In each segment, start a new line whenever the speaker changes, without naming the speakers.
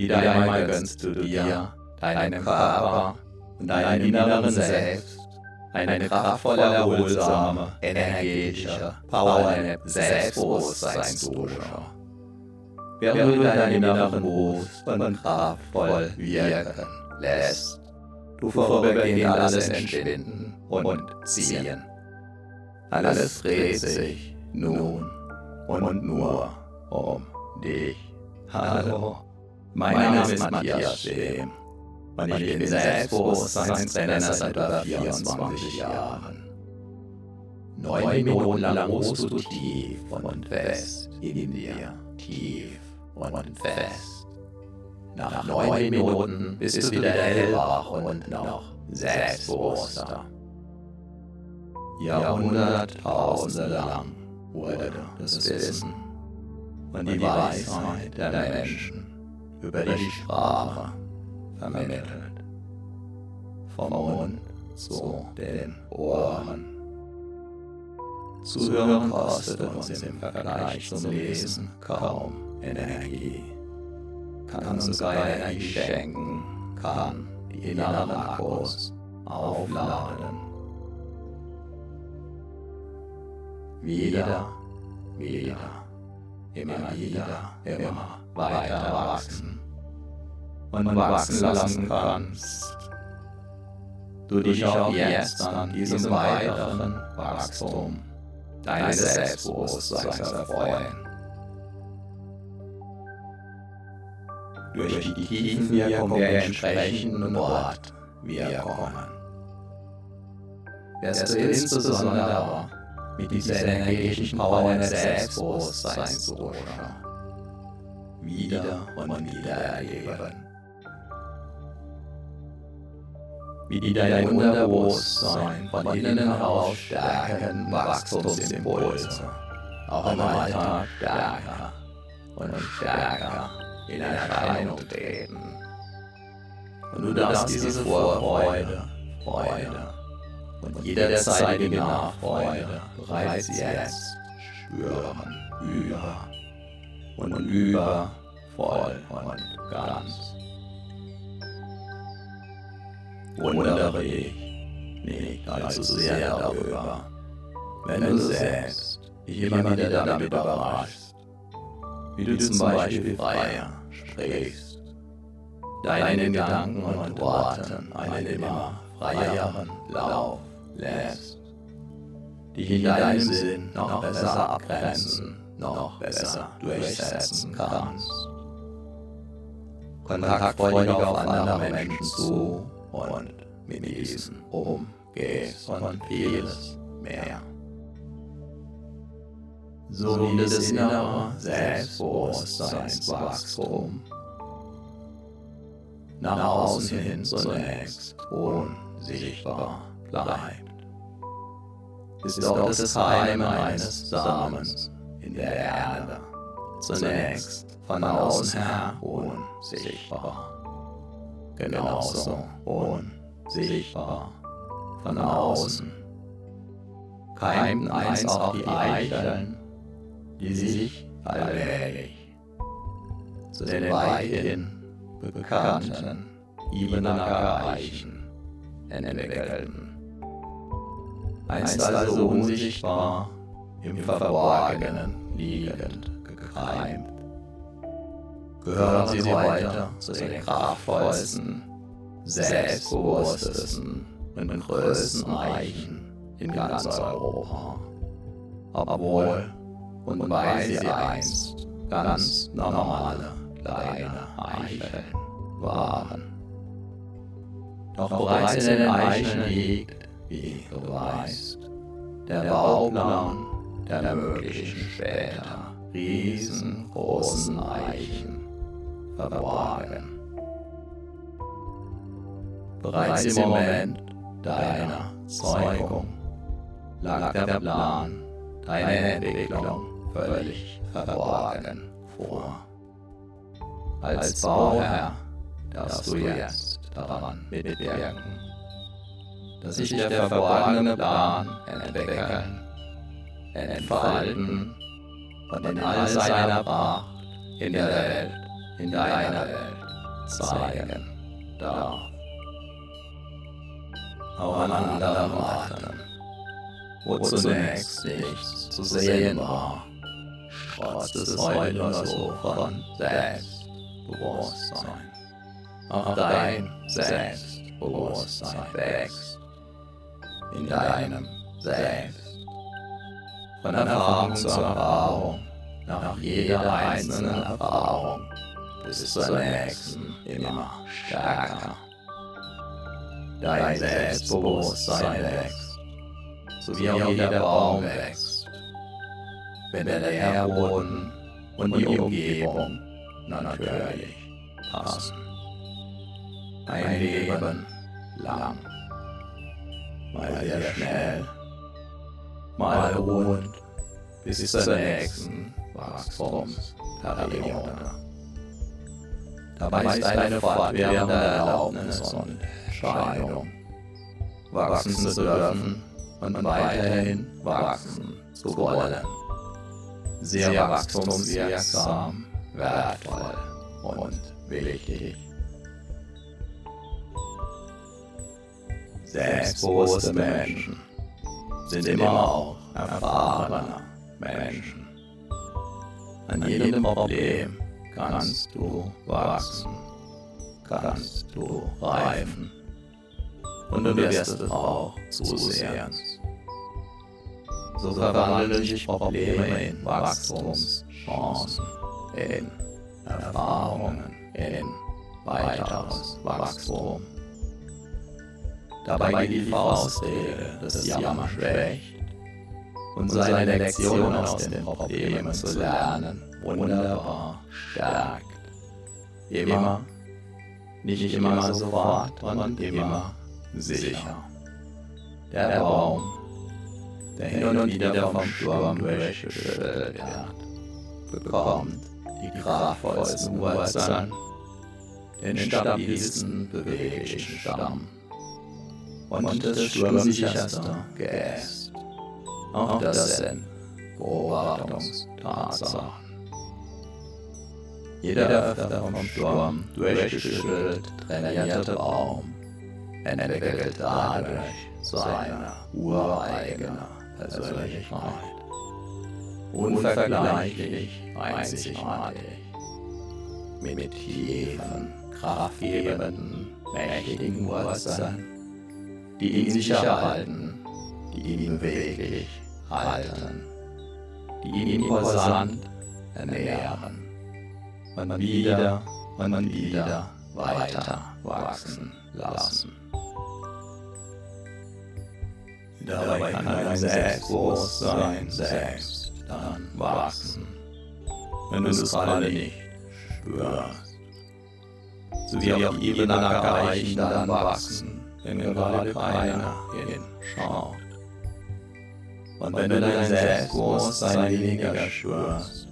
Wieder einmal gönnst du dir, deinem Körper und deinem inneren Selbst eine kraftvolle, erholsame, energetische, powernde Selbstbewusstseinsdusche. Während du deinen inneren Boost und kraftvoll wirken lässt, du vorübergehend alles entschwinden und ziehen. Alles dreht sich nun und nur um dich. Hallo, mein Name ist Matthias Schem und ich bin Selbstbewusstseinstrainer seit über 24 Jahren. Neun Minuten lang ruhst du tief und fest in dir, tief und fest. Nach neun Minuten bist du wieder hellwach und noch selbstbewusster. Jahrhunderttausende lang wurde das Wissen und die Weisheit der Menschen über die Sprache vermittelt. Vom Mund zu den Ohren. Zuhören kostet uns im Vergleich zum Lesen kaum Energie. Kann uns sogar Energie schenken, kann die inneren Akkus aufladen. Wieder, wieder, immer wieder, immer weiter wachsen und wachsen lassen kannst. Du dich auch jetzt an diesem weiteren Wachstum deines Selbstbewusstseins erfreuen. Durch die Tiefenwirkung der entsprechenden Wortwirkungen wirst du insbesondere mit dieser energetischen Power deines Selbstbewusstseins wieder und wieder erleben. wie dein Unterbewusstsein von innen heraus stärken Wachstumsimpulse, auch im Alltag stärker und stärker in Erscheinung treten. Und du darfst diese Vorfreude, Freude und jederzeitige Nachfreude bereits jetzt spüren, über und über, voll und ganz. wundere ich nicht allzu sehr darüber, wenn du selbst dich immer wieder damit überraschst, wie du zum Beispiel freier sprichst, deinen Gedanken und Worten einen immer freieren Lauf lässt, dich in deinem Sinn noch besser abgrenzen, noch besser durchsetzen kannst. Kontaktfreudig auf andere Menschen zu und mit diesen umgehst und vieles mehr. So wie das innere Selbstbewusstseinswachstum nach außen hin zunächst unsichtbar bleibt, ist auch das Heim eines Samens in der Erde zunächst von außen her unsichtbar genauso unsichtbar von außen. Keimten einst auch die Eicheln, die sich allmählich zu den weithin bekannten Ibenacker Eichen entwickelten. Einst also unsichtbar im Verborgenen liegend gekreimt gehören sie heute zu den kraftvollsten, selbstbewusstesten und größten Eichen in ganz Europa. Obwohl und weil sie einst ganz normale kleine Eicheln waren. Doch bereits in den Eicheln liegt, wie du weißt, der Bauplan der möglichen später riesengroßen Eichen verborgen. Bereits im Moment deiner Zeugung lag der Plan deiner Entwicklung völlig verborgen vor. Als Bauherr darfst du jetzt daran mitwirken, dass sich der verborgene Plan entwickeln, entfalten und in all seiner Pracht in der Welt in deiner Welt zeigen darf. Auch an anderen Orten, wo zunächst nichts zu sehen war, trotz des heute nur so von Selbstbewusstsein. Auch dein Selbstbewusstsein wächst in deinem Selbst. Von Erfahrung zu Erfahrung, nach jeder einzelnen Erfahrung, bis zur nächsten immer stärker. Dein Selbstbewusstsein wächst, so wie auch jeder Baum wächst. Wenn der Nährboden und die Umgebung natürlich passen. Ein Leben lang mal sehr schnell, mal ruhend, bis zur nächsten Wachstumsperiode. Dabei ist eine fortwährende Erlaubnis und Entscheidung, wachsen zu dürfen und weiterhin wachsen zu wollen. Sehr wachstumswirksam, wertvoll und wichtig. Selbstbewusste Menschen sind immer auch erfahrene Menschen. An jedem Problem kannst du wachsen, kannst du reifen und du wirst es auch zusehends. So verwandeln sich Probleme in Wachstumschancen, in Erfahrungen, in weiteres Wachstum. Dabei geht die Faustregel des Jammer schwächt und seine Lektion aus den Problemen zu lernen wunderbar stärkt. Immer, nicht immer sofort und immer sicher. Der Baum, der hin und wieder vom Sturm durchgeschüttelt wird, bekommt die kraftvollsten Wurzeln, den stabilsten beweglichen Stamm und das sturmsicherste Geäst. Auch das sind Beobachtungstatsachen. Jeder öfter vom Sturm durchgeschüttelt trainierte Baum entwickelt dadurch seine ureigene Persönlichkeit. Unvergleichlich einzigartig. Mit tiefen, kraftgebenden, mächtigen Wurzeln die ihn sicher halten, die ihn beweglich halten, die ihn imposant ernähren und wieder und wieder weiter wachsen lassen. Dabei kann dein Selbstbewusstsein selbst dann wachsen, wenn du es gerade nicht spürst. So wie auf Ebene erreichen dann wachsen wenn gerade keiner hinschaut. Und wenn du dein Selbstbewusstsein weniger spürst,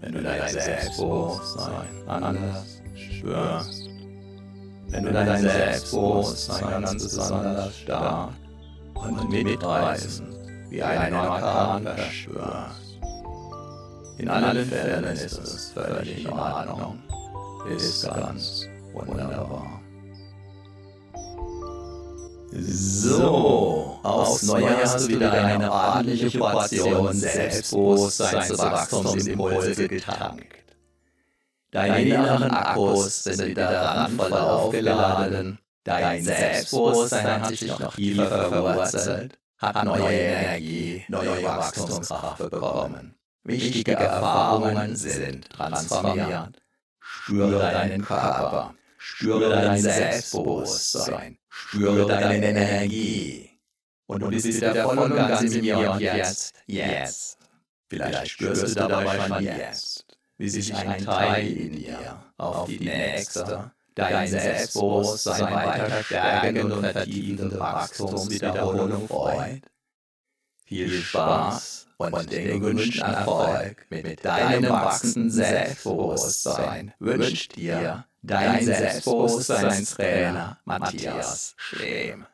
wenn du dein Selbstbewusstsein anders spürst, wenn du dein Selbstbewusstsein ganz besonders stark und mitreißend wie ein Orkan verspürst. In allen Fällen ist es völlig in Ordnung, ist ganz wunderbar. So, aufs Neue hast du wieder eine ordentliche Portion Selbstbewusstseinswachstumsimpulse getankt. Deine inneren Akkus sind wieder randvoll aufgeladen. Dein Selbstbewusstsein hat sich noch tiefer verwurzelt, hat neue Energie, neue Wachstumskraft bekommen. Wichtige Erfahrungen sind transformiert. Spüre deinen Körper, spüre dein Selbstbewusstsein, Spüre deine Energie. Und du bist wieder voll und ganz im Hier und Jetzt. Jetzt. Vielleicht spürst du dabei schon jetzt, wie sich ein Teil in dir auf die nächste, dein Selbstbewusstsein weiter stärkende und vertiefende Wachstumswiederholung freut. Viel Spaß und den gewünschten Erfolg mit deinem wachsenden Selbstbewusstsein wünscht dir dein Selbstbewusstseinstrainer Matthias Schlehm.